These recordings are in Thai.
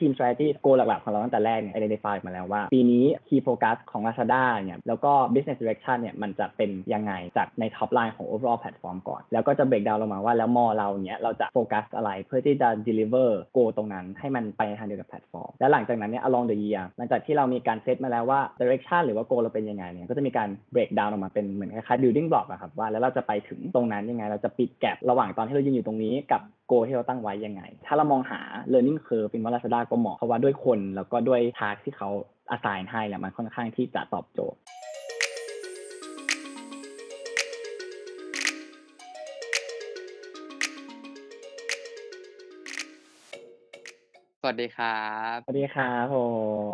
ทีม strategy goal หลักๆ ของเราตั้งแต่แรกเนี่ย identify มาแล้วว่า ปีนี้ key focus ของ Lazada เนี่ยแล้วก็ business direction เนี่ยมันจะเป็นยังไงจากใน top line ของ overall platform ก่อน แล้วก็จะ break down ลงมาว่าแล้วมอเราเนี่ยเราจะโฟกัสอะไรเพื่อที่จะ deliver goal ตรงนั้นให้มันไปในทางเดียวกับแพลตฟอร์ม แล้วหลังจากนั้นเนี่ย along the year หลังจากที่เรามีการเซตมาแล้วว่า direction หรือว่า goal เราเป็นยังไงเนี่ยก็จะมีการ break down ออกมาเป็นเหมือนคล้ายๆ building block อะครับว่าแล้วเราจะไปถึงตรงนั้นยังไงเราจะปิดแกลบระหว่างตอนที่เรายืนอยู่ตรงนี้กับโกที่เราตั้งไว้ยังไง ถ้าเรามองหา learning curve เป็นว่า Lazada ก็เหมาะเพราะว่าด้วยคน แล้วก็ด้วยทาร์กที่เขา assign ให้เนี่ยมันค่อนข้างที่จะตอบโจทย์สวัสดีครับ สวัสดีครับผ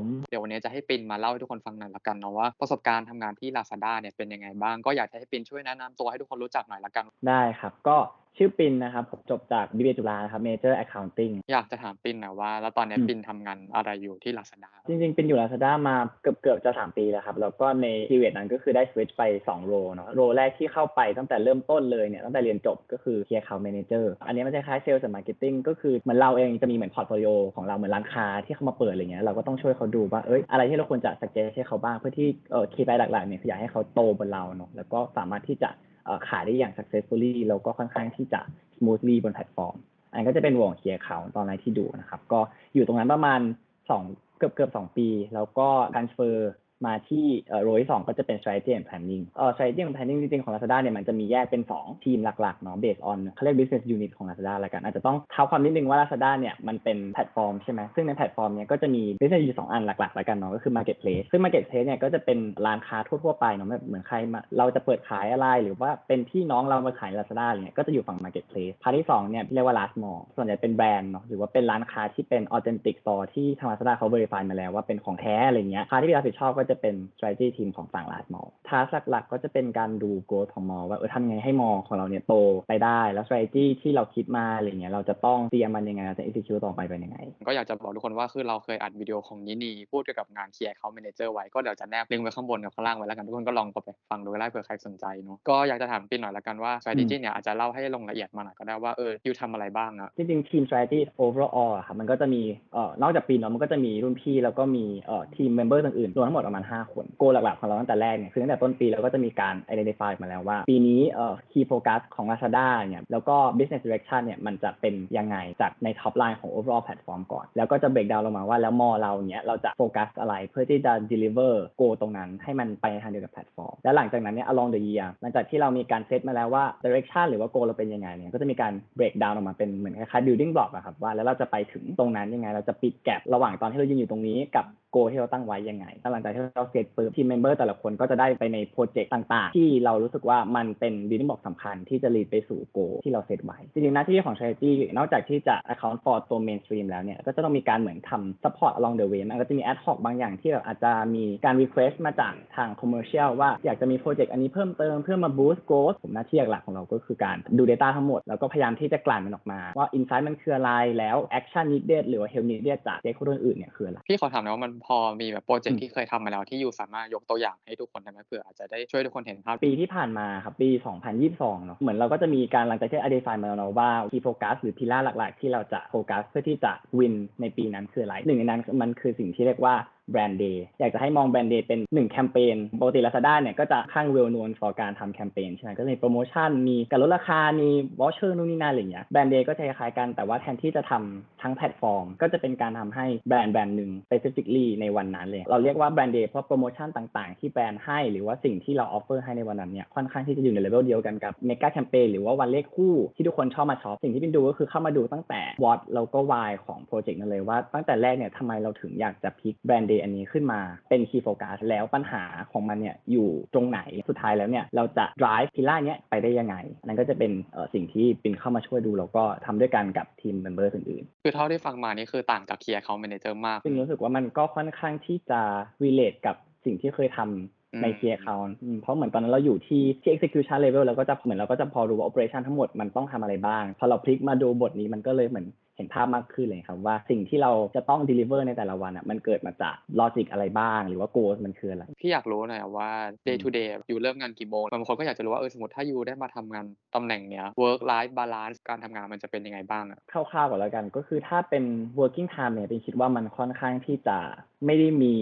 ม เดี๋ยววันนี้จะให้ปินมาเล่าให้ทุกคนฟังหน่อยละกันเนาะว่าประสบการณ์ทำงานที่ Lazada เนี่ยเป็นยังไงบ้าง ก็อยากจะให้ปินช่วยแนะนำตัวให้ทุกคนรู้จักหน่อยละกัน ได้ครับ ก็ ชื่อปินนะครับผมจบจาก BBA จุฬานะครับ Major Accounting อยากจะถามปินหน่อยว่า แล้วตอนเนี้ยอืมปินทำงานอะไรอยู่ที่ Lazada จริงๆปินอยู่ Lazada มาเกือบเกือบจะ 3 ปีแล้วครับ แล้วก็ใน period นั้นก็คือได้สวิตช์ไป 2 role เนาะ role แรกที่เข้าไปตั้งแต่เริ่มต้นเลยเนี่ยตั้งแต่เรียนจบก็คือ Key Account Manager อันนี้มันจะคล้าย Sales and Marketing ก็คือเหมือนเราเองจะมีเหมือน portfolio ของเราเหมือนร้านค้าที่เขามาเปิดอะไรเงี้ยเราก็ต้องช่วยเขาดูว่าเอ้ยอะไรที่เราควรจะ suggest ให้เขาบ้างเพื่อที่เอ่อ KPI หลักๆเนี่ยคืออยากให้เขาโตบนเราเนาะแล้วก็สามารถที่จะเอ่อ ขายได้อย่าง successfully แล้วก็ค่อนข้างที่จะ smoothly บนแพลตฟอร์ม อันก็จะเป็นของ Key Account ตอนแรกที่ดูนะครับ ก็อยู่ตรงนั้นประมาณ2เกือบเกือบสองปี แล้วก็ transfer มารเฟอร์ อโรที่โรยสองก็จะเป็น strategy and planning เอ่อ strategy and planning จริงๆ ของ Lazada เนี่ยมันจะมีแยกเป็น 2 ทีมหลักๆเนาะ based on เขาเรียก business unit ของ Lazada แล้วกัน อาจจะต้องเท้าความนิดนึงว่า Lazada เนี่ยมันเป็นแพลตฟอร์มใช่ไหมซึ่งในแพลตฟอร์มเนี่ยก็จะมี business unit สองอันหลักๆล้กันเนาะก็คือ marketplace ซึ่ง marketplace เนี่ยก็จะเป็นร้านค้าทั่วๆไปเนาะแบบเหมือนใครมาเราจะเปิดขายอะไร หรือว่าเป็นพี่น้องเรามาขาย Lazada เนี่ยก็จะอยู่ฝั่ง marketplace part ที่สองเนี่ยเรียกว่า LazMall ส่วนใหญ่เป็นแบรนด์เนาะหรือว่าเป็นร้านค้าที่เป็น authentic store ที่ทาง Lazada เขา verify มาแล้วว่าเป็นของแท้อะไรเงี้ย part ที่รับผิดชอบก็จะเป็น strategy team ของฝั่ง LazMall task หลักๆก็จะเป็นการดู growth ของ mall ว่าเออทำยังไงให้ mall ของเราเนี่ยโตไปได้แล้ว strategy ที่เราคิดมาอะไรเงี้ยเราจะต้องเตรียมมันยังไงเราจะ execute ต่อไปเป็นยังไง ก็อยากจะบอกทุกคนว่าคือเราเคยอัดวิดีโอของนินีพูดเกี่ยวกับงาน Key Account Manager ไว้ก็เดี๋ยวจะแนบลิงก์ไว้ข้างบนกับข้างล่างไว้แล้วกันทุกคนก็ลองกดไปฟังดูก็ได้เผื่อใครสนใจเนาะก็อยากจะถามปินหน่อยละกันว่า strategy เนี่ยอาจจะเล่าให้ลงละเอียดมาหน่อยก็ได้ว่าเออ you ทำอะไรบ้างอะจริงๆทีม strategy overall อะครับมันก็จะมีเอ่อนอกจากปีนเนาะมันก็จะมีรุ่นพี่แล้วก็มีเอ่อทีม member อื่นๆรวมทั้งหมดประมาณ 5 คนโกหลักๆของเราตั้งแต่แรกเนี่ยคือตั้งแต่ต้นปีเราก็จะมีการ identify มาแล้วว่า ปีนี้เอ่อ key focus ของ Lazada เนี่ยแล้วก็ business direction เนี่ยมันจะเป็นยังไงจากใน top line ของ overall platform ก่อน แล้วก็จะ break down ลงมาว่าแล้วมอเราเนี่ยเราจะโฟกัสอะไรเพื่อที่จะ deliver go ตรงนั้นให้มันไปในทางเดียวกับแพลตฟอร์มแล้วหลังจากนั้นเนี่ย along the year หลังจากที่เรามีการเซตมาแล้วว่า direction หรือว่า go เราเป็นยังไงเนี่ยก็จะมีการ break down ออกมาเป็นเหมือนคล้ายๆ building block อะครับว่าแล้วเราจะไปถึงตรงนั้นยังไงเราจะปิด gap ระหว่างตอนที่เรายืนอยู่ตรงนี้กับ goal ที่เราตั้งไว้ยังไงแล้วหลังจากที่เราเสร็จปุ๊บ team member แต่ละคนก็จะได้ไปในโปรเจกต์ต่างๆ ที่เรารู้สึกว่ามันเป็น building block สำคัญที่จะ lead ไปสู่ goal ที่เราเซตไว้จริงๆหน้าที่ของ strategy นอกจากที่จะ account for ตัว mainstream แล้วเนี่ยก็จะต้องมีการเหมือนทำ support along the way มันก็จะมี ad hoc บางอย่างที่แบบอาจจะมีการ request มาจากทาง commercial ว่าอยากจะมีโปรเจกต์อันนี้เพิ่มเติมเพื่อมา boost growth ผมหน้าที่หลักของเราก็คือการดู data ทั้งหมด แล้วก็พยายามที่จะกลั่นมันออกมา ว่า insight มันคืออะไรแล้ว action needed หรือว่า help needed จาก stakeholder อื่นเนี่ยคืออะไรพี่ขอถามหน่อยว่ามันพอมีแบบโปรเจกอืต์มที่เคยทำมาแล้วที่ you สามารถยกตัวอย่างให้ทุกคนได้ไหมเผื่ออาจจะได้ช่วยทุกคนเห็นภาพปีที่ผ่านมาครับปี 2022 เนอะเหมือนเราก็จะมีการหลังจากที่ identify มาแล้วเนอะว่า key focus หรือ pillar หลัก ๆ ที่เราจะโฟกัสเพื่อที่จะ win ในปีนั้นคืออะไรหนึ่งในนั้นมันคือสิ่งที่เรียกว่า Brand Day อยากจะให้มอง Brand Day เป็นหนึ่งแคมเปญปกติ Lazada เนี่ยก็จะข้าง well known for การทำแคมเปญใช่ไหมก็จะมีโปรโมชั่นมีการลดราคา มีvoucher นู่นนี่นั่นอะไรอย่างเงี้ย Brand Day ก็จะคล้ายกันแต่ว่าแทนที่จะทำทั้งแพลตฟอร์ม ก็จะเป็นการทำให้แบรนด์แบรนด์หนึ่ง specifically ในวันนั้นเลย เราเรียกว่า Brand Day เพราะโปรโมชั่นต่างๆ ที่แบรนด์ให้หรือว่าสิ่งที่เรา offer ให้ในวันนั้นเนี่ยค่อนข้างที่จะอยู่ในเลเวลเดียวกันกับ mega campaign หรือว่าวันเลขคู่ที่ทุกคนชอบมาช็อปสิ่งที่ปินดูก็คือเข้ามาดูตั้งแต่ what แล้วก็ why ของโปรเจกต์นั้นเลยว่าตั้งแต่แรกเนี่ยทำไมเราถึงอยากจะ pick Brand Day อันนี้ขึ้นมาเป็น key focus แล้วปัญหาของมันเนี่ยอยู่ตรงไหนสุดท้ายแล้วเนี่ยเราจะ drive พิล่าเนี้ยไปได้ยังไงอันนั้นก็จะเป็นเอ่อสิ่งที่ปินเข้ามาช่วยดู แล้วก็ทำด้วยกันกับทีม member อื่นๆ คือเท่าที่ฟังมานี่คือต่างจาก Key Account Manager มากซึ่งรู้สึกว่ามันก็ค่อนข้างที่จะ relate กับสิ่งที่เคยทำในอืม key account อืมเพราะเหมือนตอนนั้นเราอยู่ที่ที่ execution level แล้วก็จะเหมือนเราก็จะพอรู้ว่า operation ทั้งหมดมันต้องทำอะไรบ้าง พอเราพลิกมาดูบทนี้มันก็เลยเหมือน เห็นภาพมากขึ้นเลยครับว่าสิ่งที่เราจะต้อง deliver ในแต่ละวันอะมันเกิดมาจากลอจิกอะไรบ้าง หรือว่า goal มันคืออะไร พี่อยากรู้หน่อยอะว่า day to day อยู่เริ่มงานกี่โมงบางคนก็อยากจะรู้ว่าเออสมมติถ้าอยู่ได้มาทำงานตำแหน่งเนี้ย work life balance การทำงานมันจะเป็นยังไงบ้างอะคร่าวๆก่อนแล้วกันก็คือถ้าเป็น working time เนี่ยเป็นคิดว่ามันค่อนข้างที่จะไม่ได้มี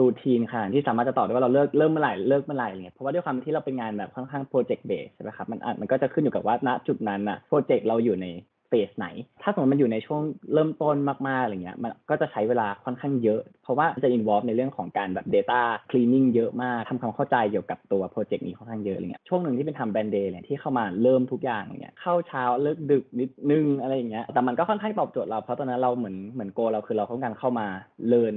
รูทีนขนาดที่สามารถจะตอบได้ว่าเราเลิกเริ่มเมื่อไหร่เลิกเมื่อไหร่อะไรเงี้ยเพราะว่าด้วยความที่เราเป็นงานแบบค่อนข้าง project based ใช่ไหมครับมันอาจมันก็จะขึ้นอยู่กับว่าณจุดนั้นอะโปรเจกต์เราอยู่ใน เฟสไหน ถ้าสมมติมันอยู่ในช่วงเริ่มต้นมากๆอะไรเงี้ย มันก็จะใช้เวลาค่อนข้างเยอะ เพราะว่าจะ involve ในเรื่องของการแบบ data cleaning เยอะมากทำความเข้าใจเกี่ยวกับตัวโปรเจกต์นี้ค่อนข้างเยอะอะไรเงี้ย ช่วงหนึ่งที่ปินทำ Brand Day เนี่ยที่เข้ามาเริ่มทุกอย่างอะไรเงี้ยเข้าเช้าเลิกดึกนิดนึงอะไรอย่างเงี้ย แต่มันก็ค่อนข้างตอบโจทย์เรา เพราะตอนนั้นเราเหมือนเหมือน goal เราคือเราต้องการเข้ามาเรียน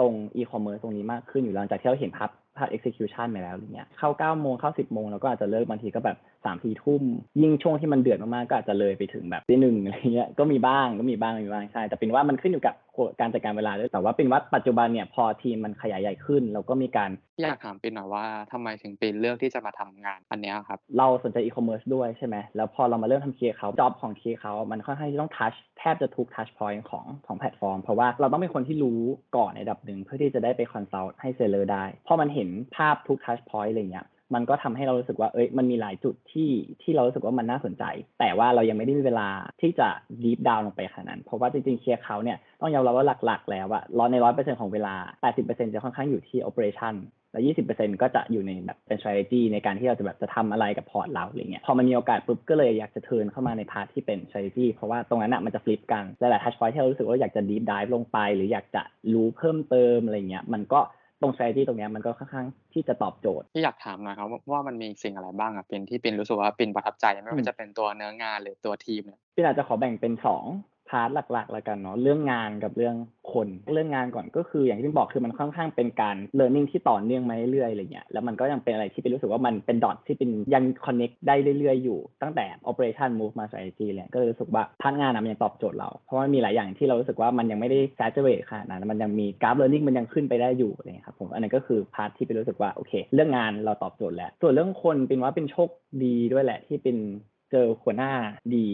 ตรง e-commerce ตรงนี้มากขึ้นอยู่หลังจากที่เราเห็นภาพภาพ execution ไปแล้วอะไรเงี้ยเข้า9โมงเข้า 10โมงแล้วก็อาจจะเลิกบางทีก็แบบ 3 4ทุ่ม ยิ่งช่วงที่มันเดือดมากๆก็อาจจะเลยไปถึงแบบตีหนึ่งอะไรเงี้ยก็มีบ้างก็มีบ้างมีบ้างใช่ แต่ปินว่ามันขึ้นอยู่กับการจัดการเวลาด้วยแต่ว่าปินว่าปัจจุบันเนี่ยพอทีมมันขยายใหญ่ขึ้นเราก็มีการพี่อยากถามปินหน่อยว่าทำไมถึงปินเลือกที่จะมาทำงานอันเนี้ยครับ เราสนใจอีคอมเมิร์ซด้วยใช่ไหมแล้วพอเรามาเริ่มทำ Key Account job ของ Key Account มันค่อนข้างที่ต้อง touch แทบจะทุก touch point ของของแพลตฟอร์ม เพราะว่าเราต้องเป็นคนที่รู้ก่อนในระดับหนึ่งเพื่อที่จะได้ไป consult ให้ seller ได้พอมันเห็นภาพทุก touch point อะไรเงี้ย มันก็ทำให้เรารู้สึกว่าเอ้ยมันมีหลายจุดที่ที่เรารู้สึกว่ามันน่าสนใจ แต่ว่าเรายังไม่ได้มีเวลาที่จะ deep dive ลงไปขนาดนั้น เพราะว่าจริงๆเคลียร์เขาเนี่ยต้องยอมรับว่าหลักๆ แล้วอะร้อยในร้อยเปอร์เซ็นต์ของเวลา 80%จะค่อนข้างอยู่ที่ operation แล้ว 20%ก็จะอยู่ในแบบเป็น strategy ในการที่เราจะแบบจะทำอะไรกับ port เราอะไรเงี้ย พอมันมีโอกาสปุ๊บก็เลยอยากจะ turn เข้ามาใน part ที่เป็น strategy เพราะว่าตรงนั้นอะมันจะ flip กัน หลายๆ touch point ที่เรารู้สึกว่าอยากจะ deep dive ลงไป หรืออยากจะรู้เพิ่มเติมอะไรเงี้ย มันก็ ตรง strategy ตรงเนี้ยมันก็ค่อนข้างที่จะตอบโจทย์พี่อยากถามหน่อยครับว่าว่ามันมีสิ่งอะไรบ้างอะปินที่ปินรู้สึกว่าปินประทับใจไม่ว่าจะเป็นตัวเนื้องานหรือตัวทีมเนี่ยปินอาจจะขอแบ่งเป็นสอง part หลักๆ แล้วกันเนาะเรื่องงานกับเรื่องคนเรื่องงานก่อนก็คืออย่างที่ปินบอกคือมันค่อนข้างเป็นการ learning ที่ต่อเนื่องมาเรื่อยๆอะไรเงี้ยแล้วมันก็ยังเป็นอะไรที่ปินรู้สึกว่ามันเป็น dot ที่ปินยัง connect ได้เรื่อยๆอยู่ตั้งแต่ operation move มา strategy เลยก็เลยรู้สึกว่า part งานนะมันยังตอบโจทย์เรา เพราะว่ามีหลายอย่างที่เรารู้สึกว่ามันยังไม่ได้ saturate ขนาดนั้นมันยังมีกราฟ learning มันยังขึ้นไปได้อยู่อะไรเงี้ยครับผมอันนั้นก็คือ part ที่ปินรู้สึกว่าโอเค เรื่องงานเราตอบโจทย์แล้ว ส่วนเรื่องคนปินว่าเป็นโชคดีด้วยแหละที่ปินเจอหัวหน้าดี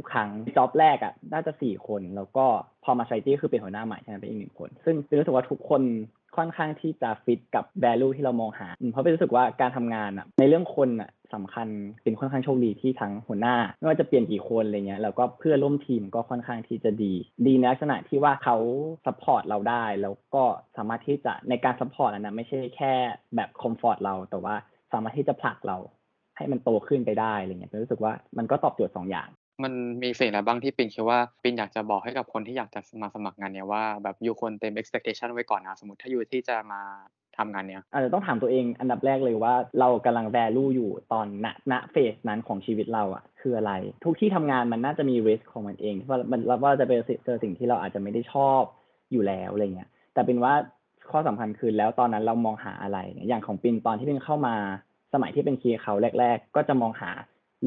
ทุกครั้ง job แรกอะ่ะน่าจะสี่คน แล้วก็พอมาใช้ที่คือเป็นหัวหน้าใหม่ใช่ไหมเป็นอีกหนึ่งคน ซึ่งปินรู้สึกว่าทุกคนค่อนข้างที่จะฟิตกับ value ที่เรามองหา เพราะปินรู้สึกว่าการทำงานอะ่ะในเรื่องคนอะสำคัญปินค่อนข้างโชคดีที่ทั้งหัวหน้า ไม่ว่าจะเปลี่ยนกี่คนอะไรเงี้ยแล้วก็เพื่อนร่วมทีมก็ค่อนข้างที่จะดี ดีในลักษณะที่ว่าเขา support เราได้ แล้วก็สามารถที่จะในการ support นั้นะไม่ใช่แค่แบบคอมฟอร์ตเรา แต่ว่าสามารถที่จะผลักเราให้มันโตขึ้นไปได้อะไรเงี้ยเป็นรู้สึกว่ามันก็ตอบโจทย์สองอย่าง มันมีสิ่งอะไรบ้างที่ปินคิดว่าปินอยากจะบอกให้กับคนที่อยากจะมาสมัครงานเนี้ยว่าแบบอยู่ควรเต็ม expectation ไว้ก่อนนะสมมติถ้าอยู่ที่จะมาทำงานเนี้ยอาจจะต้องถามตัวเองอันดับแรกเลยว่าเรากำลัง value อยู่ตอนณณเฟสนั้นของชีวิตเราอะคืออะไร ทุกที่ทำงานมันน่าจะมี risk ของมันเองว่ามันว่าจะไปเจอสิ่งที่เราอาจจะไม่ได้ชอบอยู่แล้วอะไรเงี้ยแต่เป็นว่าข้อสำคัญคือแล้วตอนนั้นเรามองหาอะไร อย่างของปินตอนที่ปินเข้ามาสมัยที่เป็นคีย์เขาแรก ๆ ก็จะมองหา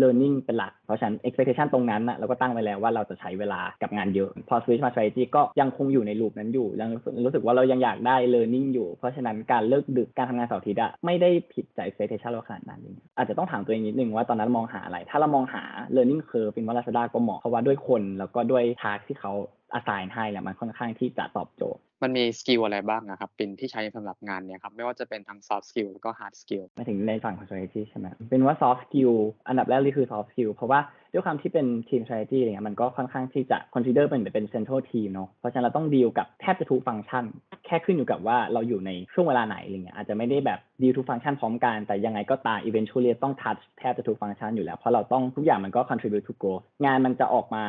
learning เป็นหลัก เพราะฉะนั้น expectation ตรงนั้นนะเราก็ตั้งไว้แล้วว่าเราจะใช้เวลากับงานเยอะ พอ switch มา strategy ก็ยังคงอยู่ในลูปนั้นอยู่ยังรู้สึกรู้สึกว่าเรายังอยากได้ learning อยู่ เพราะฉะนั้นการเลิกดึกการทำงานเสาร์อาทิตย์อะไม่ได้ผิดจาก expectation เราขนาดนั้นอาจจะต้องถามตัวเองนิดนึงว่าตอนนั้นมองหาอะไร ถ้าเรามองหา learning curve เป็นว่า Lazada ก็เหมาะเพราะว่าด้วยคนแล้วก็ด้วย task ที่เขา assign ให้เนี่ยมันค่อนข้างที่จะตอบโจทย์ มันมีสกิลอะไรบ้างอะครับปินที่ใช้สำหรับงานเนี้ยครับไม่ว่าจะเป็นทั้ง soft skill แล้วก็ hard skill มาถึงในฝั่งของ strategy ใช่ไหมเป็นว่า soft skill อันดับแรกเลยคือ soft skill เพราะว่าด้วยความที่เป็นทีม strategy อะไรเงี้ยมันก็ค่อนข้างที่จะ consider เป็นเป็น central team เนาะเพราะฉะนั้นเราต้องดีลกับแทบจะทุกฟังก์ชัน แค่ขึ้นอยู่กับว่าเราอยู่ในช่วงเวลาไหนอะไรเงี้ยอาจจะไม่ได้แบบดีลทุกฟังก์ชันพร้อมกันแต่ยังไงก็ตาม eventually ต้อง touch แทบจะทุกฟังก์ชันอยู่แล้วเพราะเราต้องทุกอย่างมันก็ contribute to growth งานมันจะออกมา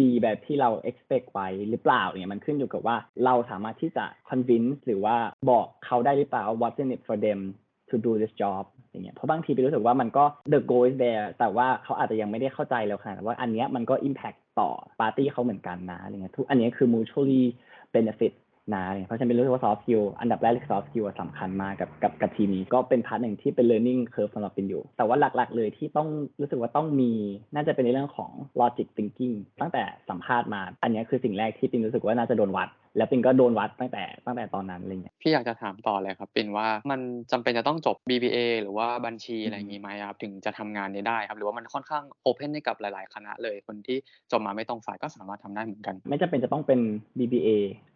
ดีแบบที่เรา expect ไว้หรือเปล่าเนี่ยมันขึ้นอยู่กับว่าเราสามารถที่จะ convince หรือว่าบอกเขาได้หรือเปล่า what's in it for them to do this job อย่างเงี้ยเพราะบางทีไปรู้สึกว่ามันก็ the goal is there แต่ว่าเขาอาจจะยังไม่ได้เข้าใจเราขนาดว่าอันเนี้ยมันก็ impact ต่อปาร์ตี้เขาเหมือนกันนะอะไรเงี้ยทุกอันเนี้ยคือ mutually benefit นาเพราะฉะนั้นเป็นรู้สึกว่า soft skill อันดับแรกเลย soft skill สำคัญมากกับกับกับทีมนี้ก็เป็น part หนึ่งที่เป็น learning curve สำหรับเป็นอยู่ แต่ว่าหลักๆ เลยที่ต้องรู้สึกว่าต้องมีน่าจะเป็นในเรื่องของ logic thinking ตั้งแต่สัมภาษณ์มา อันนี้คือสิ่งแรกที่ปินรู้สึกว่าน่าจะโดนวัด แล้วปินก็โดนวัดตั้งแต่ตั้งแต่ตอนนั้นอะไรเงี้ยพี่อยากจะถามต่อเลยครับปิ่นว่ามันจำเป็นจะต้องจบ BBA หรือว่าบัญชีอือะไรอย่างงี้ไหมอะครับถึงจะทำงานนี้ได้ครับหรือว่ามันค่อนข้างโอเพนให้กับหลาย ๆ คณะเลยคนที่จบมาไม่ตรงสายก็สามารถทำได้เหมือนกัน ไม่จำเป็นจะต้องเป็น BBA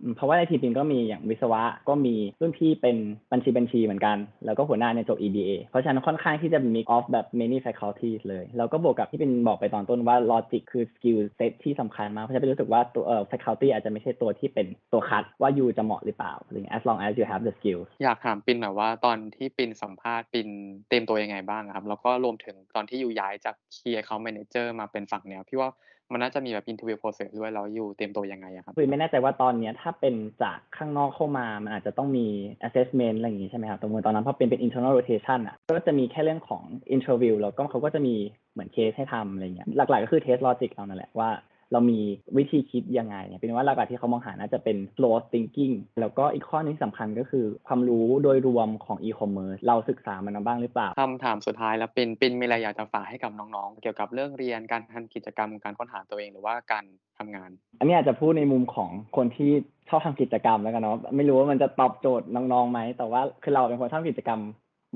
อืมเพราะว่าในทีมปินก็มีอย่างวิศวะก็มีรุ่นพี่เป็นบัญชีบัญชีเหมือนกัน แล้วก็หัวหน้าเนี่ยจบ EBA เพราะฉะนั้นค่อนข้างที่จะ mix of แบบ many faculties เลย แล้วก็บวกกับที่เป็นบอกไปตอนต้นว่า logic คือ skill set ที่สำคัญมากเพราะฉะนั้นเป็นรู้สึกว่าตัวเอ่อ faculty อาจจะไม่ใช่ตัวที่เป็นตัวคัดว่ายูจะเหมาะหรือเปล่าอะไรเงี้ย as long as you have the skills อยากถามปินหน่อยว่าตอนที่ปินสัมภาษณ์ปินเตรียมตัวยังไงบ้างอะครับ แล้วก็รวมถึงตอนที่ยูย้ายจาก Key Account Manager มาเป็นฝั่งเนี้ยพี่ว่ามันน่าจะมีแบบ interview process ด้วยแล้วยูเตรียมตัวยังไงอะครับคือไม่แน่ใจว่าตอนเนี้ยถ้าเป็นจากข้างนอกเข้ามา มันอาจจะต้องมี assessment อะไรอย่างงี้ใช่ไหมครับแต่เหมือนตอนนั้นพอเป็นเป็น internal rotation อะก็จะมีแค่เรื่องของ interview แล้วก็เขาก็จะมีเหมือนเคสให้ทำอะไรเงี้ยหลักๆก็คือ test logic เรานั่นแหละว่า เรามีวิธีคิดยังไงเนี่ยเป็นว่าหลักๆที่เขามองหาน่าจะเป็น flow thinking แล้วก็อีกข้อหนึงที่สำคัญก็คือความรู้โดยรวมของ e-commerce เราศึกษามันมาบ้างหรือเปล่าคำถามสุดท้ายแล้วปินปินมีอะไรอยากจะฝากให้กับน้องๆ เกี่ยวกับเรื่องเรียนการทำกิจกรรมการค้นหาตัวเองหรือว่าการทำงาน อันนี้อาจจะพูดในมุมของคนที่ชอบทำกิจกรรมแล้วกันเนาะไม่รู้ว่ามันจะตอบโจทย์น้องๆไหมแต่ว่าคือเราเป็นคนชอบกิจกรรม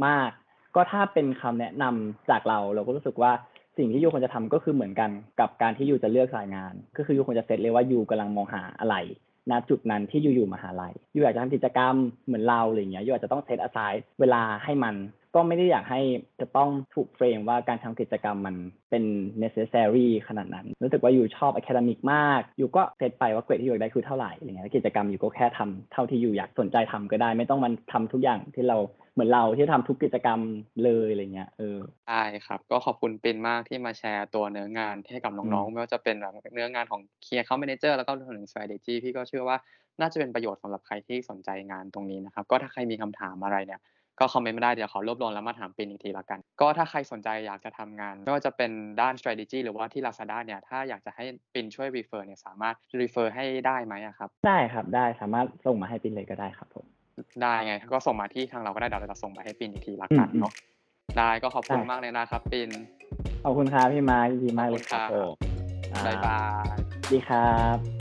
มาก ก็ถ้าเป็นคำแนะนำจากเราเราก็รู้สึกว่า สิ่งที่ยูควรจะทำก็คือเหมือนกันกับการที่ยูจะเลือกสายงาน ก็คือยูควรจะเซตเลยว่ายูกำลังมองหาอะไรณจุดนั้นที่ยูอยู่มหาลัยยูอยากจะทำกิจกรรมเหมือนเราอะไรเงี้ยยูอาจจะต้องเซตอ s i เวลาให้มัน ก็ไม่ได้อยากให้จะต้องถูกเฟรมว่าการทำกิจกรรมมันเป็น necessary ขนาดนั้น รู้สึกว่าอยู่ชอบ academic มากอยู่ก็เซตไปว่าเกรดที่อยู่ได้คือเท่าไหร่อะไรเงี้ยกิจกรรมอยู่ก็แค่ทำเท่าที่อยู่อยากสนใจทำก็ได้ ไม่ต้องมันทำทุกอย่างที่เรา มือนเราที่ทำทุกกิจกรรมเลยอะไรเงี้ยเออได้ครับ ก็ขอบคุณปินมากที่มาแชร์ตัวเนื้องานให้กับน้องอืๆมไม่ว่าจะเป็นแบบเนื้องานของ Key Account Manager แล้วก็รวมถึง strategy พี่ก็เชื่อว่าน่าจะเป็นประโยชน์สำหรับใครที่สนใจงานตรงนี้นะครับ ก็ถ้าใครมีคำถามอะไรเนี่ยก็คอมเมนต์มาได้เดี๋ยวขอรวบรวมแล้วมาถามปินอีกทีละกัน ก็ถ้าใครสนใจอยากจะทำงานไม่ว่าจะเป็นด้าน strategy หรือว่าที่ Lazada เนี่ยถ้าอยากจะให้ปินช่วย refer เนี่ยสามารถ refer ให้ได้ไหมอะครับ ได้ครับได้สามารถส่งมาให้ปินเลยก็ได้ครับผม ได้ไงก็ส่งมาที่ทางเราก็ได้เดี๋ยวเราจะส่งไปให้ปินอีกทีละอืกัมนอืมเนาะได้ก็ขอบคุณได้มากเลยนะครับปินขอบคุณครับพี่มาร์คยินดีมากขอบเลคุยณครับครับผมอ่บ๊ายบายดีครับ